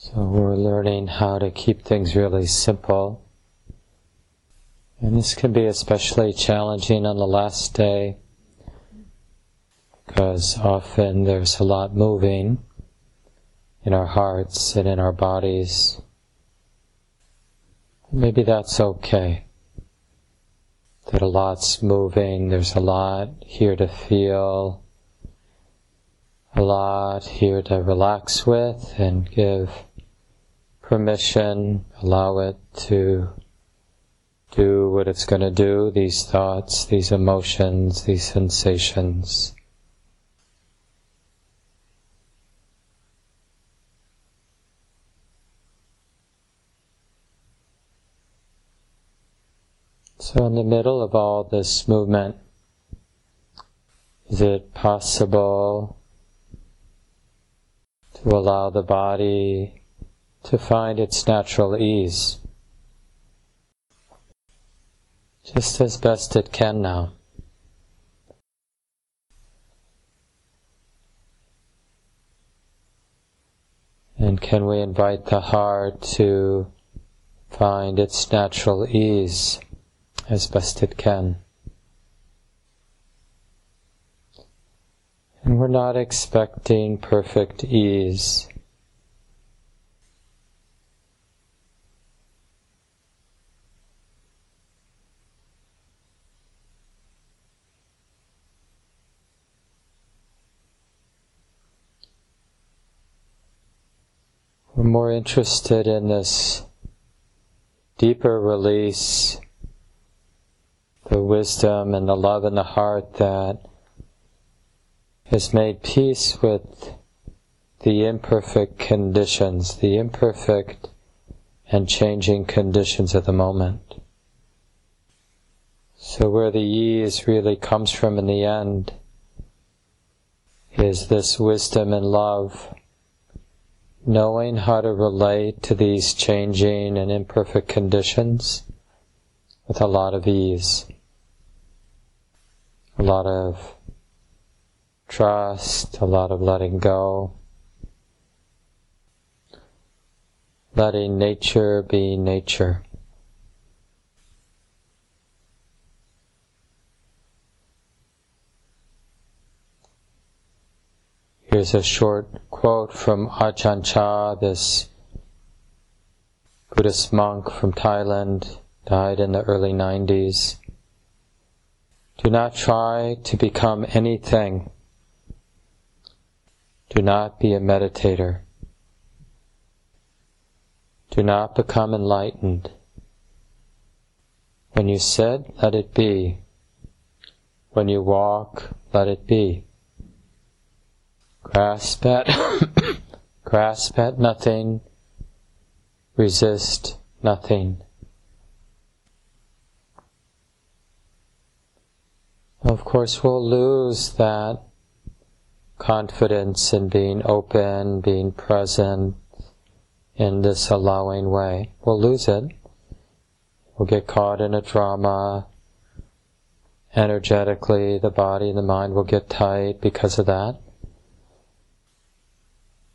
So we're learning how to keep things really simple. And this can be especially challenging on the last day because often there's a lot moving in our hearts and in our bodies. Maybe that's okay. That a lot's moving, there's a lot here to feel, a lot here to relax with and give permission, allow it to do what it's going to do, these thoughts, these emotions, these sensations. So, in the middle of all this movement, is it possible to allow the body to find its natural ease? Just as best it can now. And can we invite the heart to find its natural ease? as best it can. And we're not expecting perfect ease. We're more interested in this deeper release the wisdom and the love in the heart that has made peace with the imperfect conditions, the imperfect and changing conditions of the moment. So, where the ease really comes from in the end is this wisdom and love, knowing how to relate to these changing and imperfect conditions with a lot of ease a lot of trust, a lot of letting go, letting nature be nature. Here's a short quote from Ajahn Chah, this Buddhist monk from Thailand, died in the early 90s. Do not try to become anything. Do not be a meditator. Do not become enlightened. When you sit, let it be. When you walk, let it be. Grasp at, grasp at nothing, resist nothing. Of course, we'll lose that confidence in being open, being present in this allowing way. We'll lose it. We'll get caught in a drama. Energetically, the body and the mind will get tight because of that.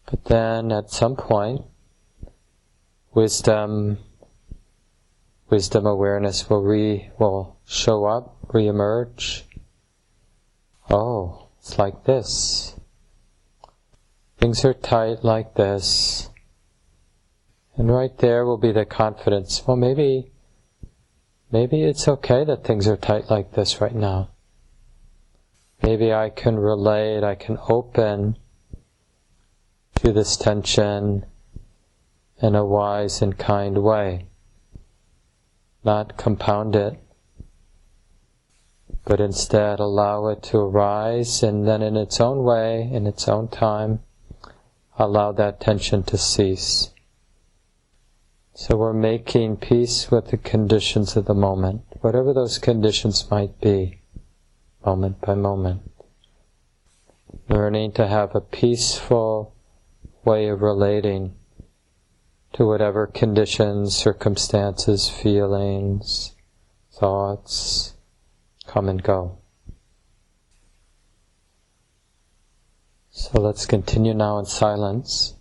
But then at some point, wisdom, wisdom awareness will re, will show up, re-emerge, Oh, it's like this. Things are tight like this. And right there will be the confidence. Well, maybe, maybe it's okay that things are tight like this right now. Maybe I can relate, I can open to this tension in a wise and kind way, not compound it but instead allow it to arise and then in its own way, in its own time, allow that tension to cease. So we're making peace with the conditions of the moment, whatever those conditions might be, moment by moment. Learning to have a peaceful way of relating to whatever conditions, circumstances, feelings, thoughts, come and go. So let's continue now in silence.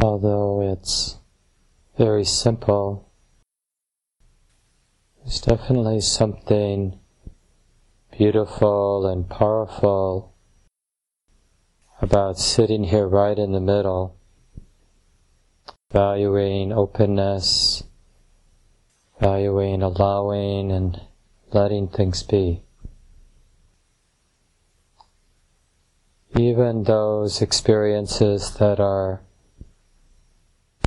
Although it's very simple, there's definitely something beautiful and powerful about sitting here right in the middle, valuing openness, valuing allowing and letting things be. Even those experiences that are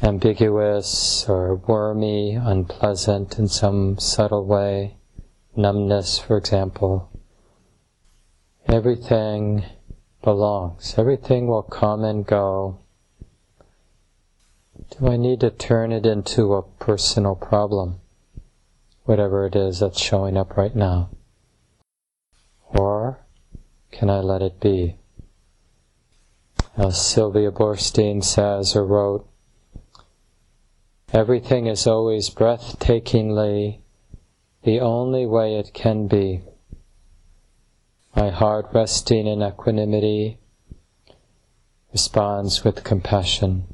ambiguous or wormy, unpleasant in some subtle way, numbness, for example, everything belongs. Everything will come and go. Do I need to turn it into a personal problem? Whatever it is that's showing up right now. Or can I let it be? As Sylvia Boorstein says or wrote, everything is always breathtakingly the only way it can be. My heart resting in equanimity responds with compassion.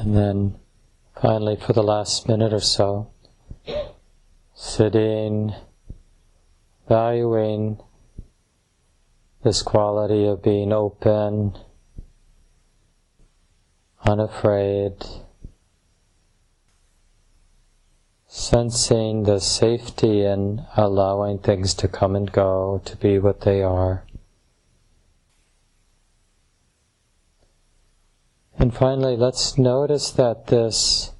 And then finally, for the last minute or so, sitting, valuing this quality of being open, unafraid, sensing the safety in allowing things to come and go, to be what they are. And finally, let's notice that this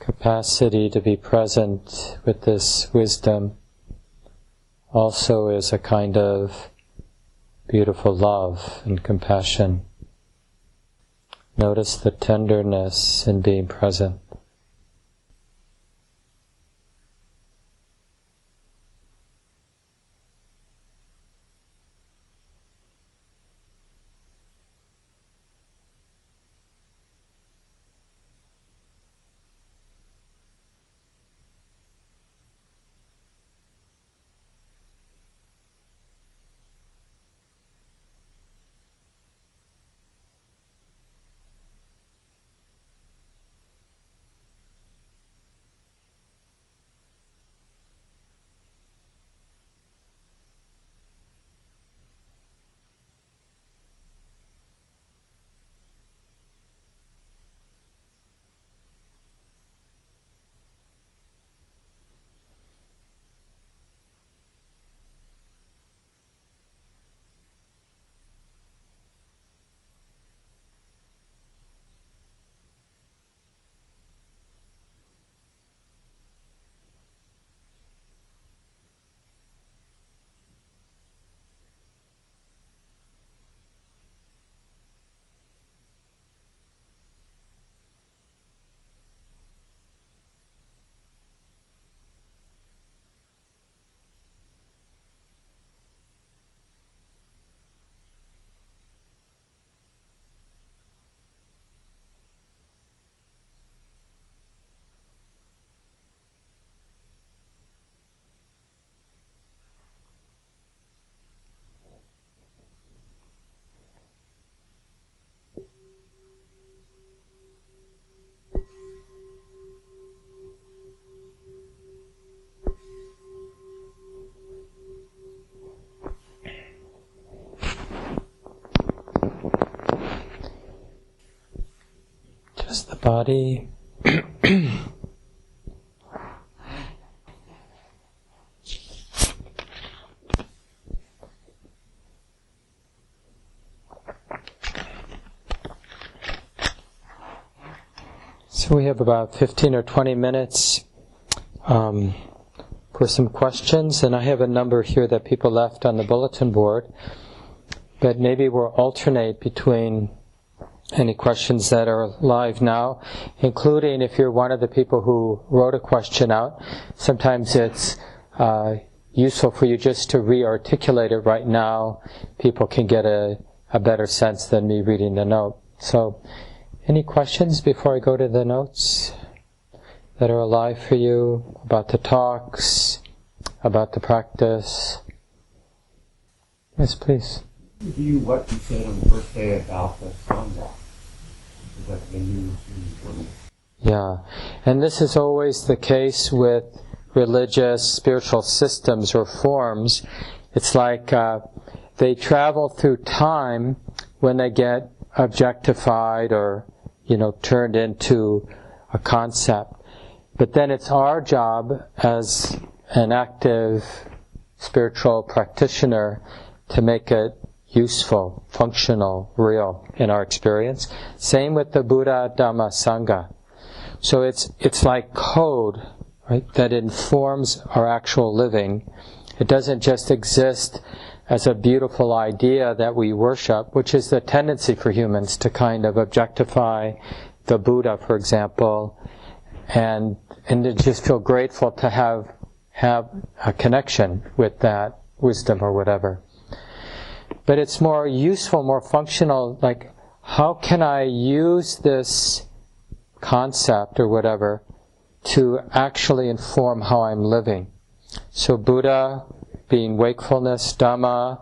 capacity to be present with this wisdom also is a kind of beautiful love and compassion. Notice the tenderness in being present. Body. so we have about 15 or 20 minutes um, for some questions, and I have a number here that people left on the bulletin board. But maybe we'll alternate between any questions that are live now, including if you're one of the people who wrote a question out. Sometimes it's uh, useful for you just to re-articulate it right now. People can get a, a better sense than me reading the note. So, any questions before I go to the notes that are alive for you about the talks, about the practice? Yes, please review what you said on the first day about the Sangha. Yeah, and this is always the case with religious, spiritual systems or forms. It's like uh, they travel through time when they get objectified or, you know, turned into a concept. But then it's our job as an active spiritual practitioner to make it useful, functional, real in our experience. Same with the Buddha Dhamma Sangha. So it's, it's like code, right, that informs our actual living. It doesn't just exist as a beautiful idea that we worship, which is the tendency for humans to kind of objectify the Buddha, for example, and, and to just feel grateful to have, have a connection with that wisdom or whatever but it's more useful, more functional. Like, how can I use this concept or whatever to actually inform how I'm living? So, Buddha being wakefulness, Dhamma,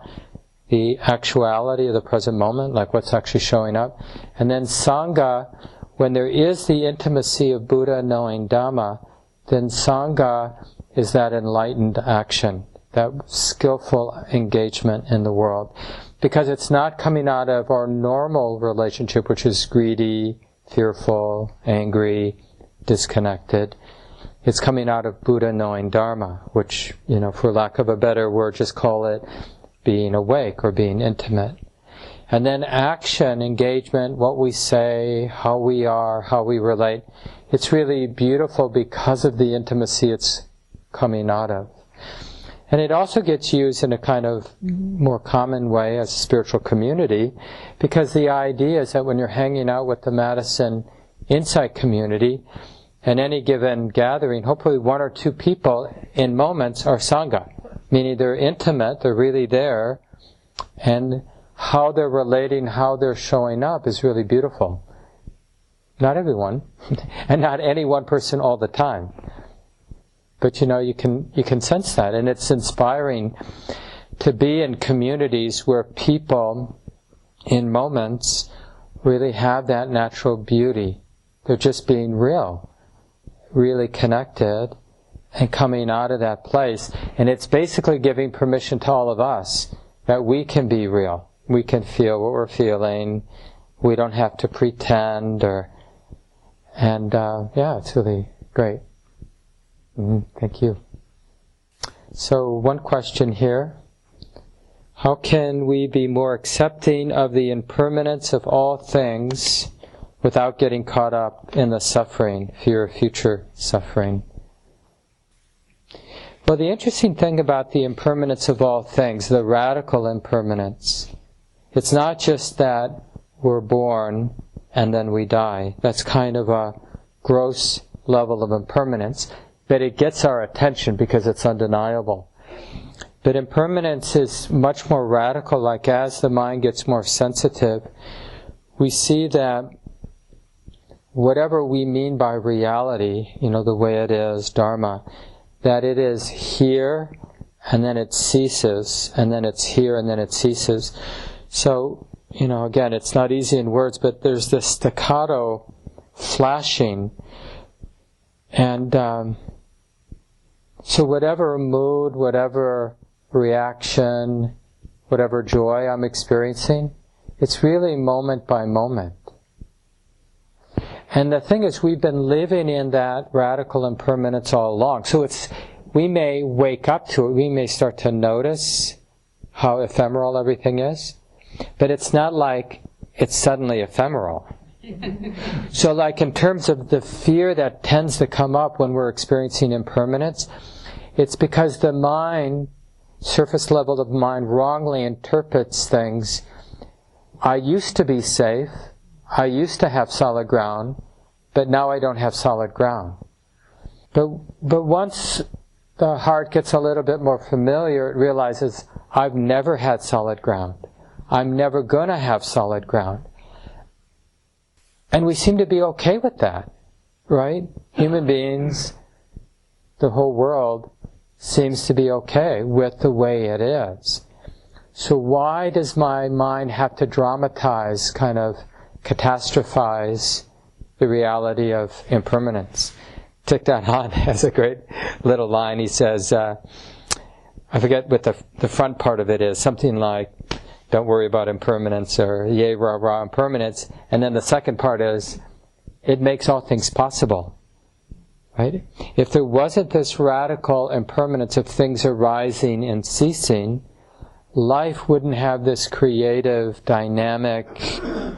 the actuality of the present moment, like what's actually showing up, and then Sangha, when there is the intimacy of Buddha knowing Dhamma, then Sangha is that enlightened action, that skillful engagement in the world. Because it's not coming out of our normal relationship, which is greedy, fearful, angry, disconnected. It's coming out of Buddha knowing Dharma, which, you know, for lack of a better word, just call it being awake or being intimate. And then action, engagement, what we say, how we are, how we relate. It's really beautiful because of the intimacy it's coming out of. And it also gets used in a kind of more common way as a spiritual community because the idea is that when you're hanging out with the Madison Insight community, in any given gathering, hopefully one or two people in moments are Sangha, meaning they're intimate, they're really there, and how they're relating, how they're showing up is really beautiful. Not everyone, and not any one person all the time. But you know, you can, you can sense that, and it's inspiring to be in communities where people, in moments, really have that natural beauty. They're just being real, really connected, and coming out of that place. And it's basically giving permission to all of us that we can be real we can feel what we're feeling. We don't have to pretend or, and uh, yeah, it's really great. Mm-hmm. Thank you. So, one question here. How can we be more accepting of the impermanence of all things without getting caught up in the suffering, fear of future suffering? Well, the interesting thing about the impermanence of all things, the radical impermanence, it's not just that we're born and then we die. That's kind of a gross level of impermanence, but it gets our attention because it's undeniable. But impermanence is much more radical, like as the mind gets more sensitive, we see that whatever we mean by reality, you know, the way it is, Dharma, that it is here and then it ceases, and then it's here and then it ceases. So, you know, again, it's not easy in words, but there's this staccato flashing. And um, so, whatever mood, whatever reaction, whatever joy I'm experiencing, it's really moment by moment. And the thing is, we've been living in that radical impermanence all along. So it's, we may wake up to it, we may start to notice how ephemeral everything is. But it's not like it's suddenly ephemeral. so, like in terms of the fear that tends to come up when we're experiencing impermanence, it's because the mind, surface level of mind, wrongly interprets things. I used to be safe. I used to have solid ground, but now I don't have solid ground. But, but once the heart gets a little bit more familiar, it realizes I've never had solid ground. I'm never going to have solid ground. And we seem to be okay with that, right? Human beings, the whole world seems to be okay with the way it is. So why does my mind have to dramatize, kind of catastrophize the reality of impermanence? Thich Nhat Hanh has a great little line. He says, uh, I forget what the, the front part of it is, something like, don't worry about impermanence or yay rah rah impermanence. And then the second part is it makes all things possible. Right? If there wasn't this radical impermanence of things arising and ceasing, life wouldn't have this creative, dynamic,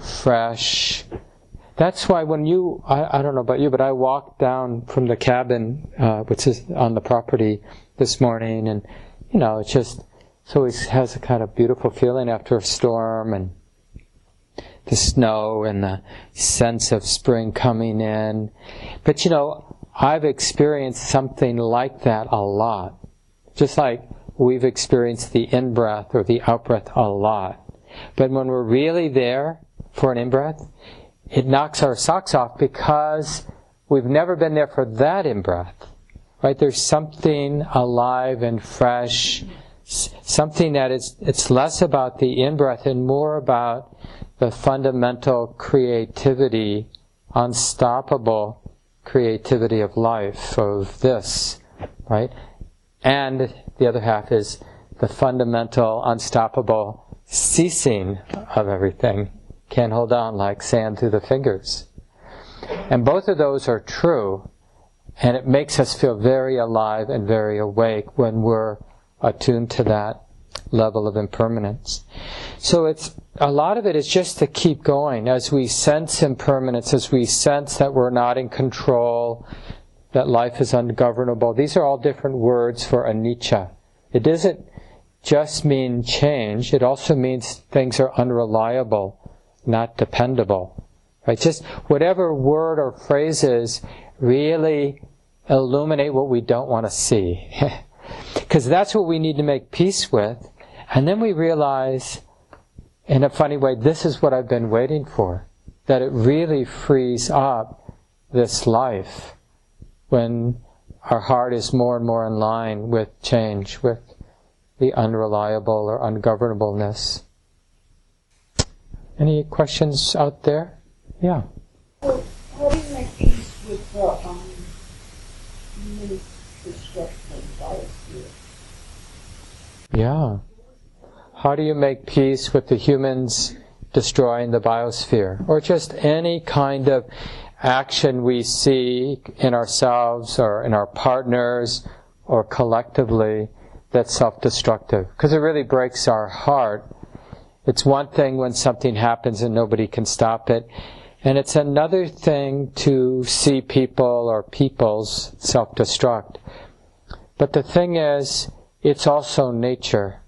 fresh. That's why when you, I, I don't know about you, but I walked down from the cabin, uh, which is on the property this morning, and, you know, it just, it has a kind of beautiful feeling after a storm and the snow and the sense of spring coming in. But you know, I've experienced something like that a lot. Just like we've experienced the in breath or the out breath a lot. But when we're really there for an in breath, it knocks our socks off because we've never been there for that in breath. Right? There's something alive and fresh something that is it's less about the in breath and more about the fundamental creativity unstoppable creativity of life, of this, right? And the other half is the fundamental, unstoppable ceasing of everything. Can't hold on like sand through the fingers. And both of those are true, and it makes us feel very alive and very awake when we're attuned to that level of impermanence. So it's a lot of it is just to keep going as we sense impermanence, as we sense that we're not in control, that life is ungovernable. These are all different words for anicca. It doesn't just mean change, it also means things are unreliable, not dependable. Right? Just whatever word or phrases really illuminate what we don't want to see. Because that's what we need to make peace with. And then we realize, in a funny way, this is what I've been waiting for. That it really frees up this life when our heart is more and more in line with change, with the unreliable or ungovernableness. Any questions out there? Yeah. Well, how do you make peace with the um, destruction of biosphere? Yeah. How do you make peace with the humans destroying the biosphere? Or just any kind of action we see in ourselves or in our partners or collectively that's self destructive. Because it really breaks our heart. It's one thing when something happens and nobody can stop it. And it's another thing to see people or peoples self destruct. But the thing is, it's also nature.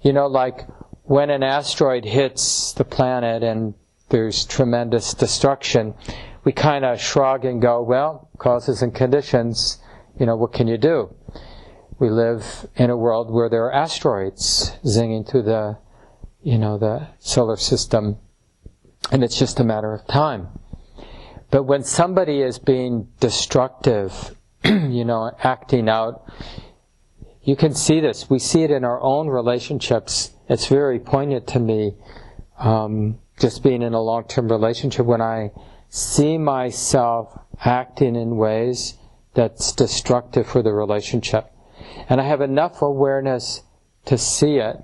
You know, like when an asteroid hits the planet and there's tremendous destruction, we kind of shrug and go, well, causes and conditions, you know, what can you do? We live in a world where there are asteroids zinging through the, you know, the solar system, and it's just a matter of time. But when somebody is being destructive, you know, acting out, you can see this. We see it in our own relationships. It's very poignant to me, um, just being in a long-term relationship when I see myself acting in ways that's destructive for the relationship. And I have enough awareness to see it,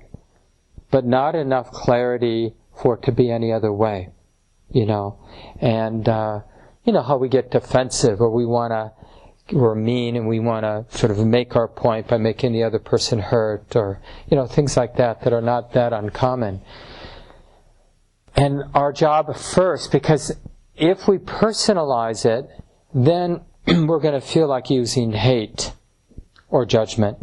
but not enough clarity for it to be any other way, you know. And, uh, you know, how we get defensive or we want to we're mean and we want to sort of make our point by making the other person hurt or you know things like that that are not that uncommon. And our job first because if we personalize it then we're going to feel like using hate or judgment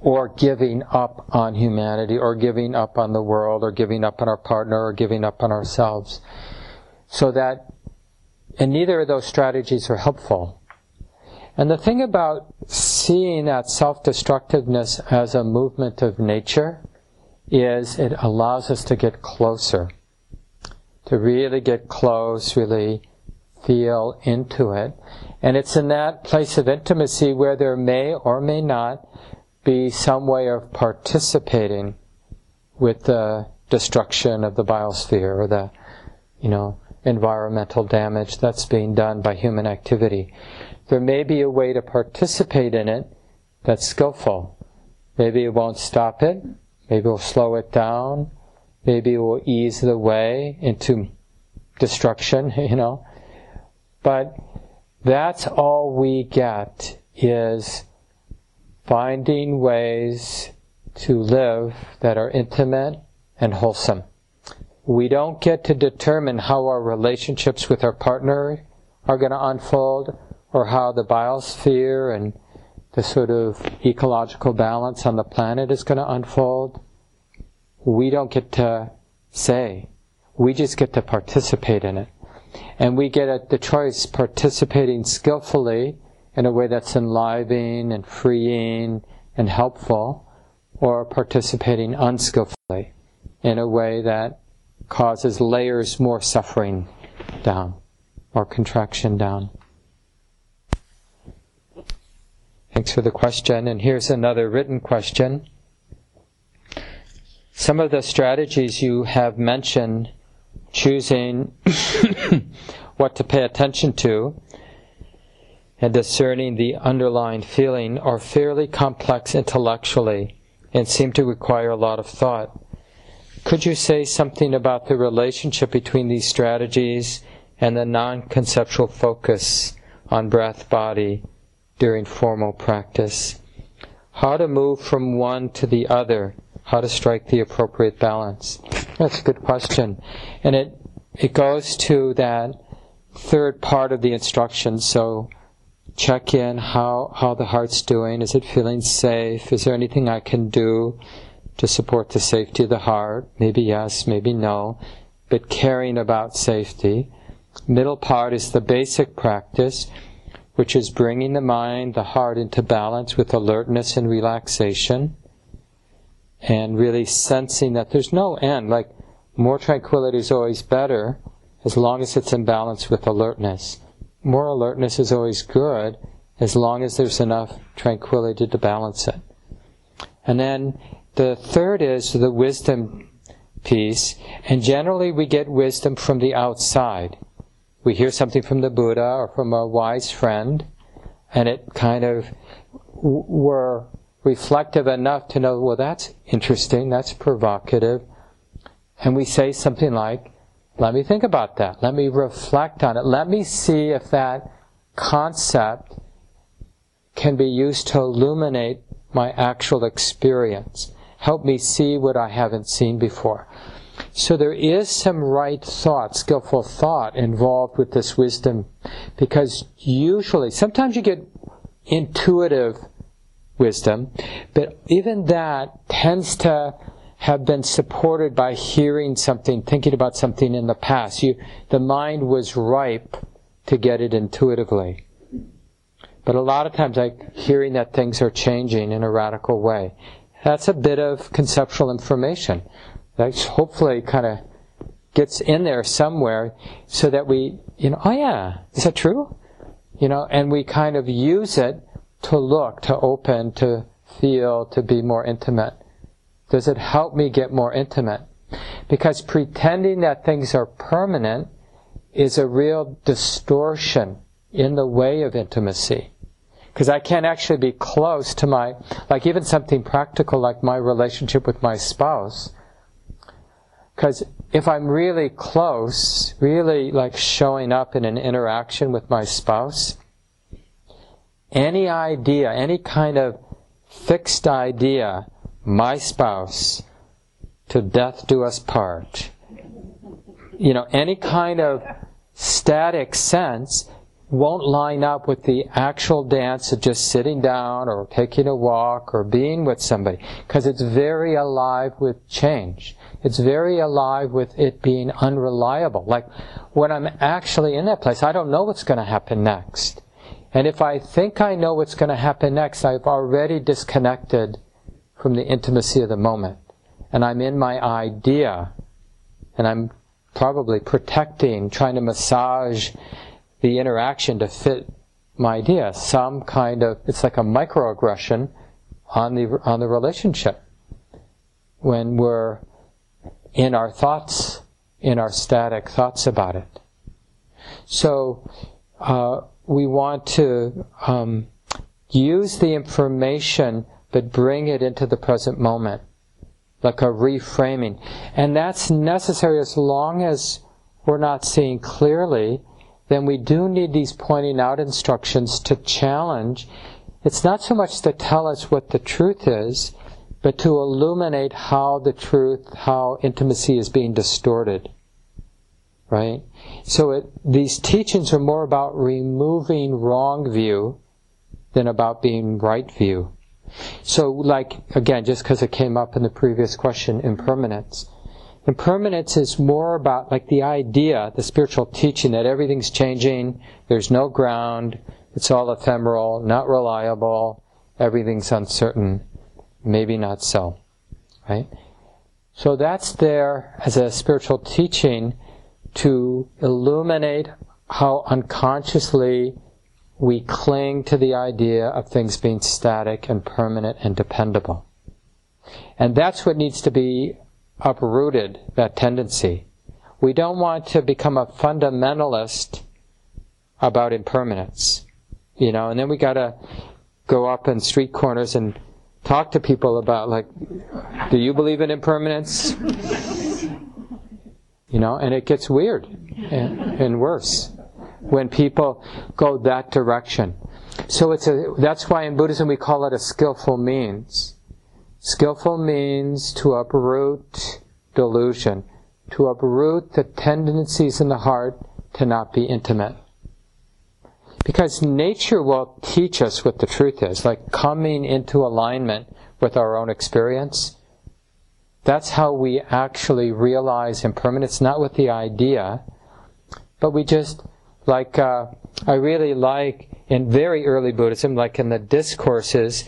or giving up on humanity or giving up on the world or giving up on our partner or giving up on ourselves. So that and neither of those strategies are helpful and the thing about seeing that self destructiveness as a movement of nature is it allows us to get closer, to really get close, really feel into it. And it's in that place of intimacy where there may or may not be some way of participating with the destruction of the biosphere or the, you know, environmental damage that's being done by human activity there may be a way to participate in it that's skillful. Maybe it won't stop it, maybe it will slow it down, maybe it will ease the way into destruction, you know. But that's all we get is finding ways to live that are intimate and wholesome. We don't get to determine how our relationships with our partner are going to unfold or how the biosphere and the sort of ecological balance on the planet is going to unfold, we don't get to say. We just get to participate in it. And we get at the choice participating skillfully in a way that's enlivening and freeing and helpful, or participating unskillfully in a way that causes layers more suffering down or contraction down. Thanks for the question. And here's another written question. Some of the strategies you have mentioned, choosing what to pay attention to and discerning the underlying feeling are fairly complex intellectually and seem to require a lot of thought. Could you say something about the relationship between these strategies and the non conceptual focus on breath body during formal practice? How to move from one to the other, how to strike the appropriate balance? That's a good question. And it, it goes to that third part of the instruction. So, check in how, how the heart's doing. Is it feeling safe? Is there anything I can do to support the safety of the heart? Maybe yes, maybe no, but caring about safety. Middle part is the basic practice, which is bringing the mind, the heart into balance with alertness and relaxation, and really sensing that there's no end. Like, more tranquility is always better as long as it's in balance with alertness more alertness is always good as long as there's enough tranquility to balance it. And then the third is the wisdom piece, and generally we get wisdom from the outside. We hear something from the Buddha or from a wise friend, and it kind of we're reflective enough to know, well, that's interesting, that's provocative, and we say something like, let me think about that. Let me reflect on it. Let me see if that concept can be used to illuminate my actual experience. Help me see what I haven't seen before. So there is some right thought, skillful thought involved with this wisdom because usually, sometimes you get intuitive wisdom, but even that tends to have been supported by hearing something, thinking about something in the past. You, the mind was ripe to get it intuitively. But a lot of times, like hearing that things are changing in a radical way, that's a bit of conceptual information that hopefully kind of gets in there somewhere so that we, you know, oh yeah, is that true? You know, and we kind of use it to look, to open, to feel, to be more intimate. Does it help me get more intimate? Because pretending that things are permanent is a real distortion in the way of intimacy. Because I can't actually be close to my, like even something practical like my relationship with my spouse. Because if I'm really close, really like showing up in an interaction with my spouse, any idea, any kind of fixed idea my spouse, to death do us part. You know, any kind of static sense won't line up with the actual dance of just sitting down or taking a walk or being with somebody because it's very alive with change. It's very alive with it being unreliable. Like when I'm actually in that place, I don't know what's going to happen next. And if I think I know what's going to happen next, I've already disconnected from the intimacy of the moment. And I'm in my idea, and I'm probably protecting, trying to massage the interaction to fit my idea. Some kind of, it's like a microaggression on the, on the relationship. When we're in our thoughts, in our static thoughts about it. So, uh, we want to um, use the information but bring it into the present moment, like a reframing. And that's necessary as long as we're not seeing clearly, then we do need these pointing out instructions to challenge. It's not so much to tell us what the truth is, but to illuminate how the truth, how intimacy is being distorted. Right? So it, these teachings are more about removing wrong view than about being right view. So, like, again, just because it came up in the previous question, impermanence. Impermanence is more about, like, the idea, the spiritual teaching that everything's changing, there's no ground, it's all ephemeral, not reliable, everything's uncertain. Maybe not so. Right? So that's there as a spiritual teaching to illuminate how unconsciously we cling to the idea of things being static and permanent and dependable. And that's what needs to be uprooted, that tendency. We don't want to become a fundamentalist about impermanence. You know, and then we gotta go up in street corners and talk to people about like, do you believe in impermanence? you know, and it gets weird and, and worse when people go that direction. So it's a, that's why in Buddhism we call it a skillful means. Skillful means to uproot delusion, to uproot the tendencies in the heart to not be intimate. Because nature will teach us what the truth is, like coming into alignment with our own experience. That's how we actually realize impermanence, not with the idea, but we just, like, uh, I really like in very early Buddhism, like in the discourses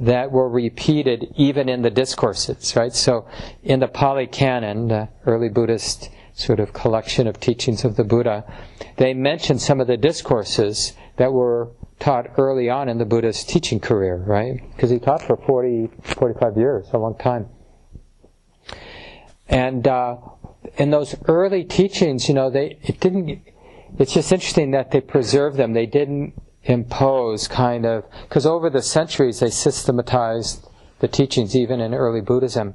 that were repeated even in the discourses, right? So in the Pali Canon, the early Buddhist sort of collection of teachings of the Buddha, they mention some of the discourses that were taught early on in the Buddha's teaching career, right? Because he taught for 40, 45 years, a long time. And uh, in those early teachings, you know, they it didn't. It's just interesting that they preserved them. They didn't impose kind of because over the centuries they systematized the teachings even in early Buddhism.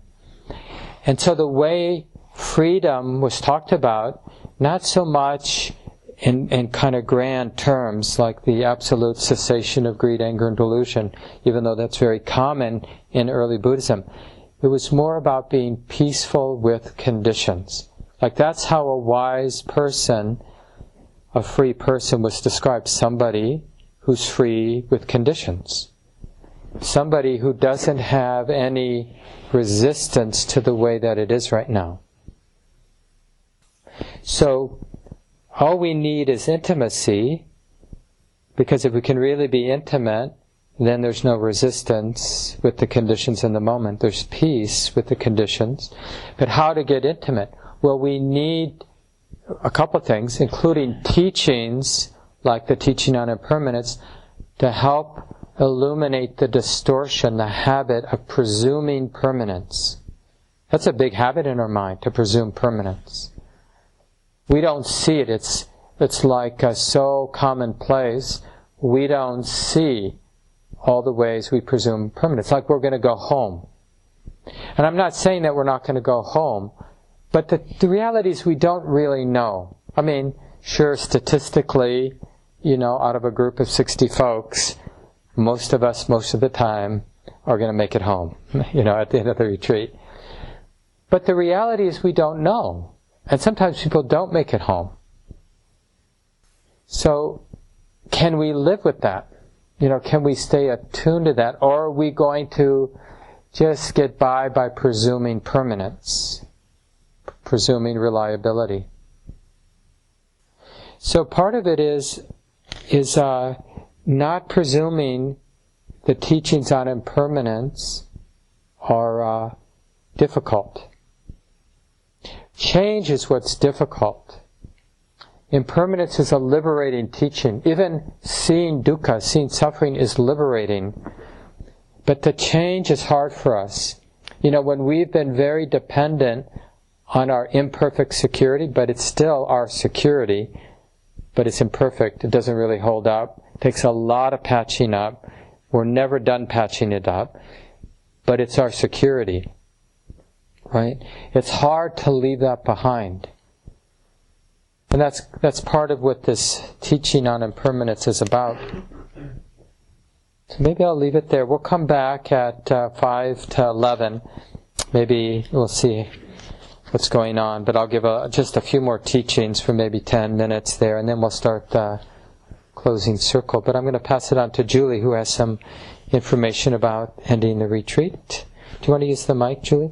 And so the way freedom was talked about, not so much in, in kind of grand terms like the absolute cessation of greed, anger, and delusion, even though that's very common in early Buddhism. It was more about being peaceful with conditions. Like that's how a wise person, a free person was described. Somebody who's free with conditions. Somebody who doesn't have any resistance to the way that it is right now. So, all we need is intimacy, because if we can really be intimate, then there's no resistance with the conditions in the moment. There's peace with the conditions. But how to get intimate? Well, we need a couple things, including teachings like the teaching on impermanence, to help illuminate the distortion, the habit of presuming permanence. That's a big habit in our mind, to presume permanence. We don't see it. It's, it's like uh, so commonplace. We don't see all the ways we presume permanent. It's like we're going to go home. And I'm not saying that we're not going to go home, but the, the reality is we don't really know. I mean, sure, statistically, you know, out of a group of 60 folks, most of us, most of the time, are going to make it home, you know, at the end of the retreat. But the reality is we don't know. And sometimes people don't make it home. So, can we live with that? You know, can we stay attuned to that? Or are we going to just get by by presuming permanence? Presuming reliability? So part of it is is uh, not presuming the teachings on impermanence are uh, difficult. Change is what's difficult. Impermanence is a liberating teaching. Even seeing dukkha, seeing suffering is liberating. But the change is hard for us. You know, when we've been very dependent on our imperfect security, but it's still our security, but it's imperfect. It doesn't really hold up. It takes a lot of patching up. We're never done patching it up. But it's our security. Right? It's hard to leave that behind. And that's, that's part of what this teaching on impermanence is about. So maybe I'll leave it there. We'll come back at uh, 5 to 11. Maybe we'll see what's going on. But I'll give a, just a few more teachings for maybe 10 minutes there, and then we'll start the closing circle. But I'm going to pass it on to Julie, who has some information about ending the retreat. Do you want to use the mic, Julie?